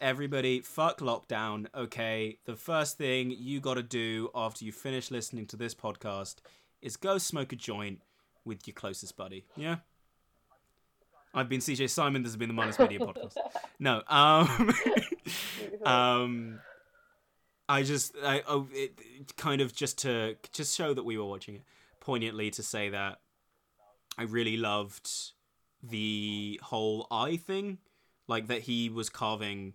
Everybody, fuck lockdown. Okay, the first thing you gotta do after you finish listening to this podcast is go smoke a joint with your closest buddy. Yeah. I've been CJ Simon. This has been the Mindless Media podcast. No, um, um, I just, I, oh, it, it kind of just to just show that we were watching it poignantly to say that I really loved the whole eye thing, like that he was carving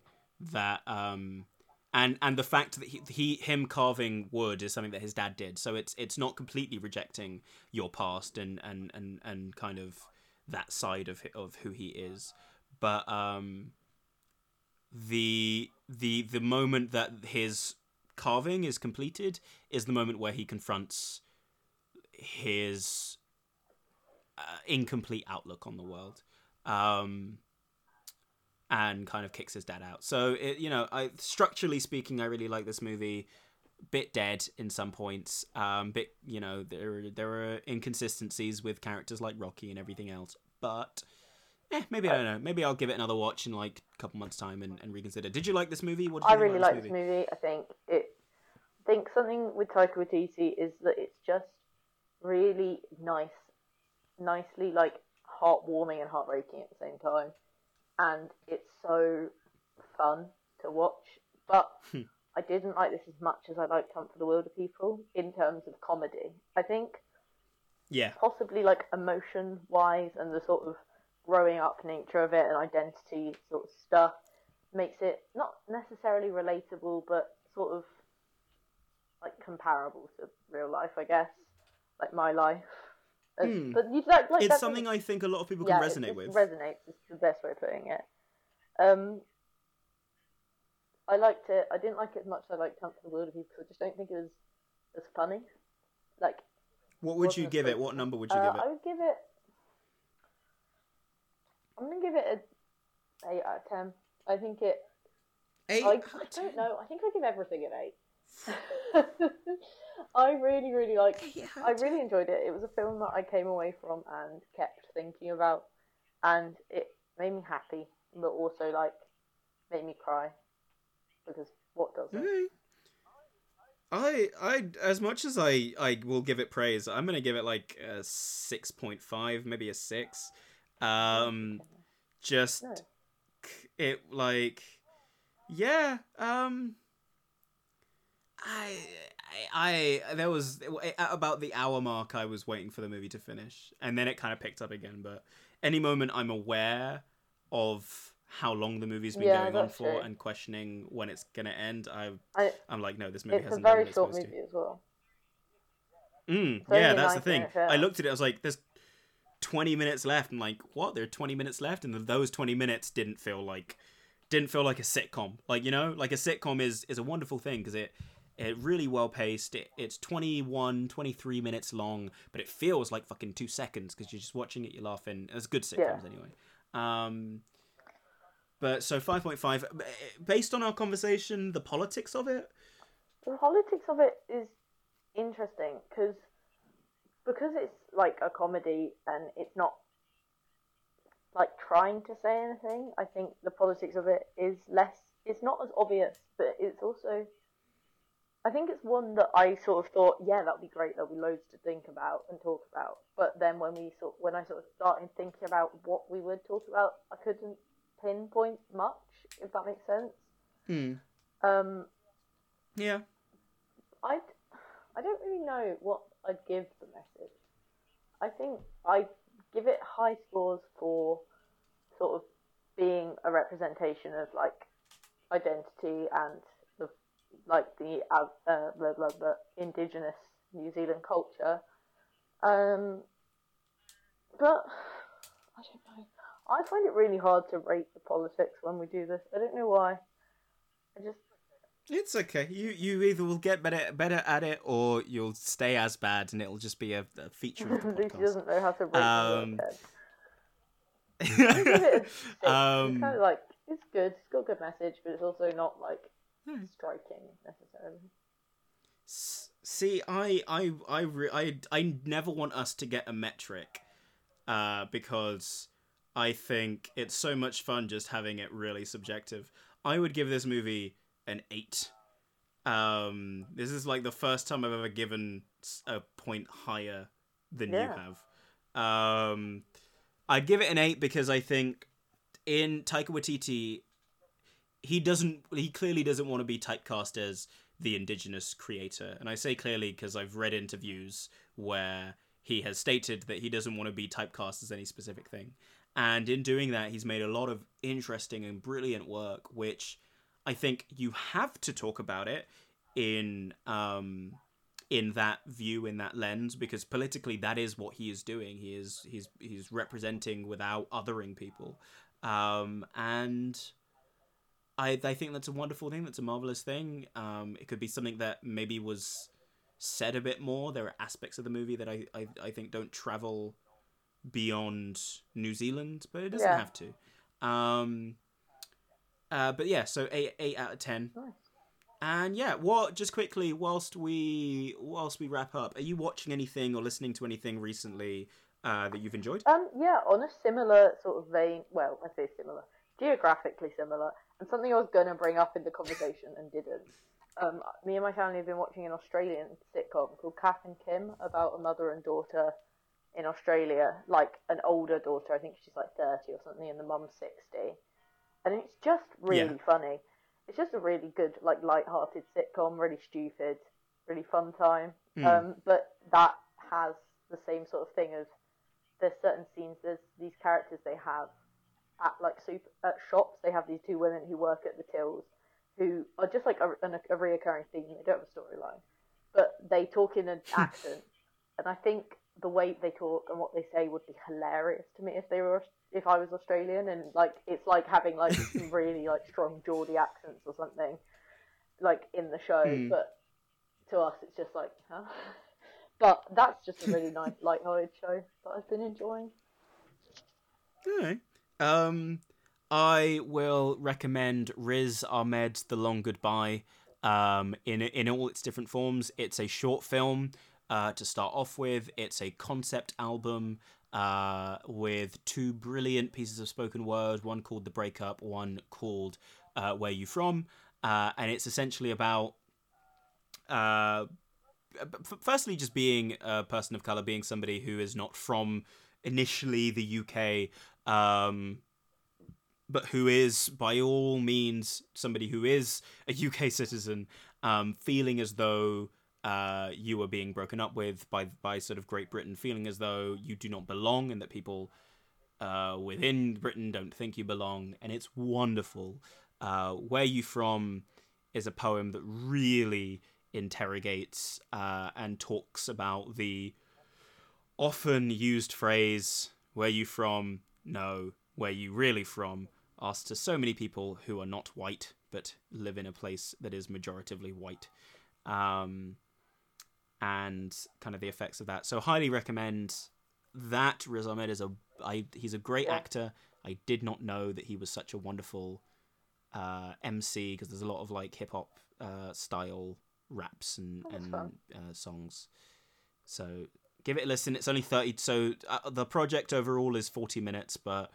that, um, and and the fact that he, he him carving wood is something that his dad did, so it's it's not completely rejecting your past and and and and kind of that side of of who he is, but um the the the moment that his carving is completed is the moment where he confronts his uh, incomplete outlook on the world um and kind of kicks his dad out. So it you know i structurally speaking i really like this movie. Bit dead in some points um bit you know there there are inconsistencies with characters like rocky and everything else but Eh, maybe I don't know. Maybe I'll give it another watch in like a couple months' time and, and reconsider. Did you like this movie? What did I really like this movie. I think it. I think something with Taika Waititi is that it's just really nice, nicely like heartwarming and heartbreaking at the same time, and it's so fun to watch. But Hmm. I didn't like this as much as I liked Hunt for the Wilderpeople in terms of comedy. I think Yeah. possibly like emotion wise and the sort of growing up nature of it and identity sort of stuff makes it not necessarily relatable but sort of like comparable to real life I guess like my life As- Hmm. but you like, like It's something I think a lot of people yeah, can resonate with. resonates is the best way of putting it um I liked it I didn't like it as much as I liked Hunt for the Wilderpeople I just don't think it was as funny like what would you give it? What number would you uh, give it? I would give it. I'm gonna give it a eight out of ten. I think it. Eight. I, I don't 10. know. I think I give everything an eight. I really, really like. I of 10. really enjoyed it. It was a film that I came away from and kept thinking about, and it made me happy, but also like made me cry because what doesn't? Okay. I I as much as I I will give it praise, I'm gonna give it like a six point five, maybe a six. Um, just it like yeah. Um, I I, I there was at about the hour mark I was waiting for the movie to finish, and then it kind of picked up again. But any moment I'm aware of how long the movie's been Yeah, going on for true. and questioning when it's gonna end, I I, I'm like, no, this movie it's hasn't done very short movie as well. to. Mm, yeah, that's the thing. I looked at it, I was like, there's 20 minutes left. I'm like, what? There are 20 minutes left, and those 20 minutes didn't feel like didn't feel like a sitcom. Like you know, like a sitcom is is a wonderful thing because it it really well paced. It, it's 21, 23 minutes long, but it feels like fucking two seconds because you're just watching it, you're laughing. It's good sitcoms anyway. Um, but so 5.5 based on our conversation, the politics of it. the politics of it is interesting because because it's like a comedy and it's not like trying to say anything. I think the politics of it is less. It's not as obvious, but it's also. I think it's one that I sort of thought, yeah, that'd be great. There'll be loads to think about and talk about. But then when we sort, when I sort of started thinking about what we would talk about, I couldn't pinpoint much, if that makes sense. Hmm. Um, Yeah. I I don't really know what I'd give the message. I think I give it high scores for sort of being a representation of like identity and the like the uh, uh, blah, blah, blah, indigenous New Zealand culture. Um, but I don't know. I find it really hard to rate the politics when we do this. I don't know why. I just It's okay. You you either will get better better at it, or you'll stay as bad, and it'll just be a, a feature of the Lucy podcast. doesn't know how to rate Um, um, I give it a six. um, it's kind of like it's good. It's got a good message, but it's also not like Hmm. striking necessarily. See, I, I, I, re- I, I never want us to get a metric, uh, because I think it's so much fun just having it really subjective. I would give this movie an eight. Um, this is like the first time I've ever given a point higher than you have. Um, I'd give it an eight because I think in Taika Waititi, he doesn't. He clearly doesn't want to be typecast as the indigenous creator. And I say clearly because I've read interviews where he has stated that he doesn't want to be typecast as any specific thing. And in doing that, he's made a lot of interesting and brilliant work, which I think you have to talk about it in um, in that view, in that lens, because politically that is what he is doing. He is he's he's representing without othering people, um, and I I think that's a wonderful thing. That's a marvelous thing. Um, it could be something that maybe was said a bit more. There are aspects of the movie that I I, I think don't travel beyond New Zealand, but it doesn't Yeah. have to. Um, uh, but yeah, so eight eight out of ten. Nice. And yeah, what just quickly whilst we whilst we wrap up, are you watching anything or listening to anything recently uh, that you've enjoyed? Um, yeah, on a similar sort of vein. Well, I say similar, geographically similar, and something I was gonna bring up in the conversation and didn't. Um, me and my family have been watching an Australian sitcom called Kath and Kim about a mother and daughter in Australia, like an older daughter. I think she's like thirty or something, and the mum's sixty, and it's just really Yeah. funny. It's just a really good, like, light-hearted sitcom, really stupid, really fun time. Mm. Um, but that has the same sort of thing of there's certain scenes, there's these characters they have at like super at shops. They have these two women who work at the tills who are just like a, a, a reoccurring theme. They don't have a storyline, but they talk in an accent, and I think the way they talk and what they say would be hilarious to me if they were if I was Australian and like it's like having like some really like strong Geordie accents or something like in the show, Hmm. but to us it's just like huh. But that's just a really nice light-hearted show that I've been enjoying. Alright. Um, I will recommend Riz Ahmed's The Long Goodbye. Um, in in all its different forms, it's a short film. Uh, to start off with, it's a concept album uh, with two brilliant pieces of spoken word. One called "The Breakup," one called uh, "Where You From," uh, and it's essentially about uh, firstly just being a person of color, being somebody who is not from initially the UK, um, but who is by all means somebody who is a UK citizen, um, feeling as though uh, you are being broken up with by by sort of Great Britain, feeling as though you do not belong and that people uh, within Britain don't think you belong, and it's wonderful. Uh, Where you from is a poem that really interrogates uh, and talks about the often used phrase "Where you from?" No, where you really from? Asked to so many people who are not white but live in a place that is majoritively white, um, and kind of the effects of that. So highly recommend that. Riz Ahmed is a I, he's a great actor. I did not know that he was such a wonderful uh, MC because there's a lot of like hip hop uh, style raps and Oh, and uh, songs. So give it a listen. It's only thirty. So uh, the project overall is forty minutes, but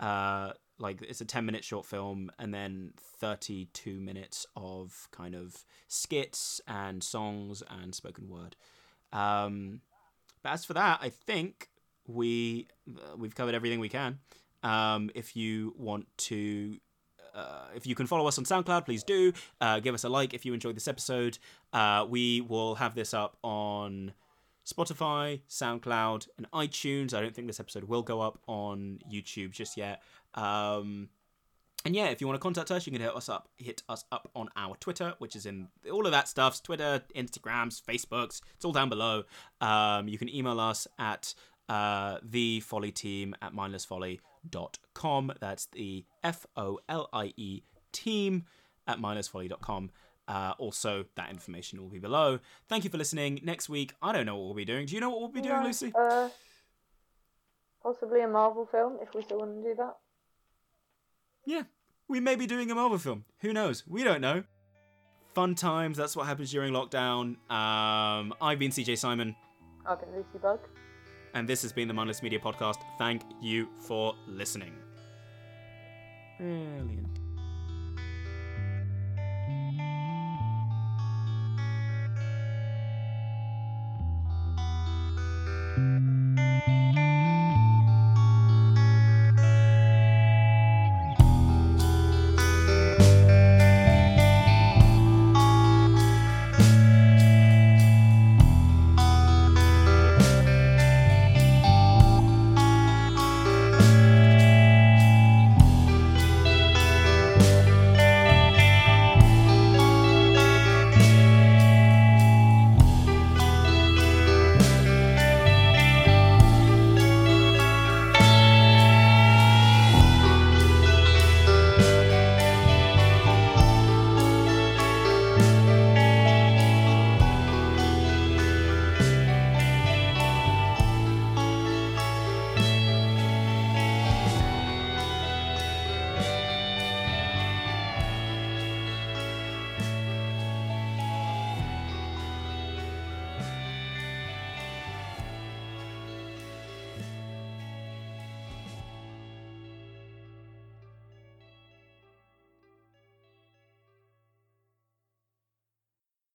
uh, like it's a ten minute short film, and then thirty two minutes of kind of skits and songs and spoken word. Um, but as for that, I think we we've covered everything we can. Um, if you want to uh, if you can follow us on SoundCloud, please do. Uh, give us a like if you enjoyed this episode. Uh, we will have this up on Spotify, SoundCloud, and iTunes. I don't think this episode will go up on YouTube just yet. Um, and yeah, if you want to contact us, you can hit us up. Hit us up on our Twitter, which is in all of that stuff's Twitter, Instagrams, Facebooks. It's all down below. Um, you can email us at uh, the Folie team at mindlessfolie.com. That's the F O L I E team at mindlessfolie.com. Uh, also, that information will be below. Thank you for listening. Next week, I don't know what we'll be doing. Do you know what we'll be doing, No, Lucy? Uh, possibly a Marvel film if we still want to do that. Yeah, we may be doing a Marvel film. Who knows? We don't know. Fun times. That's what happens during lockdown. Um, I've been CJ Simon, I've been Lucy Bugg. and this has been the Mindless Media Podcast. Thank you for listening. Brilliant. Thank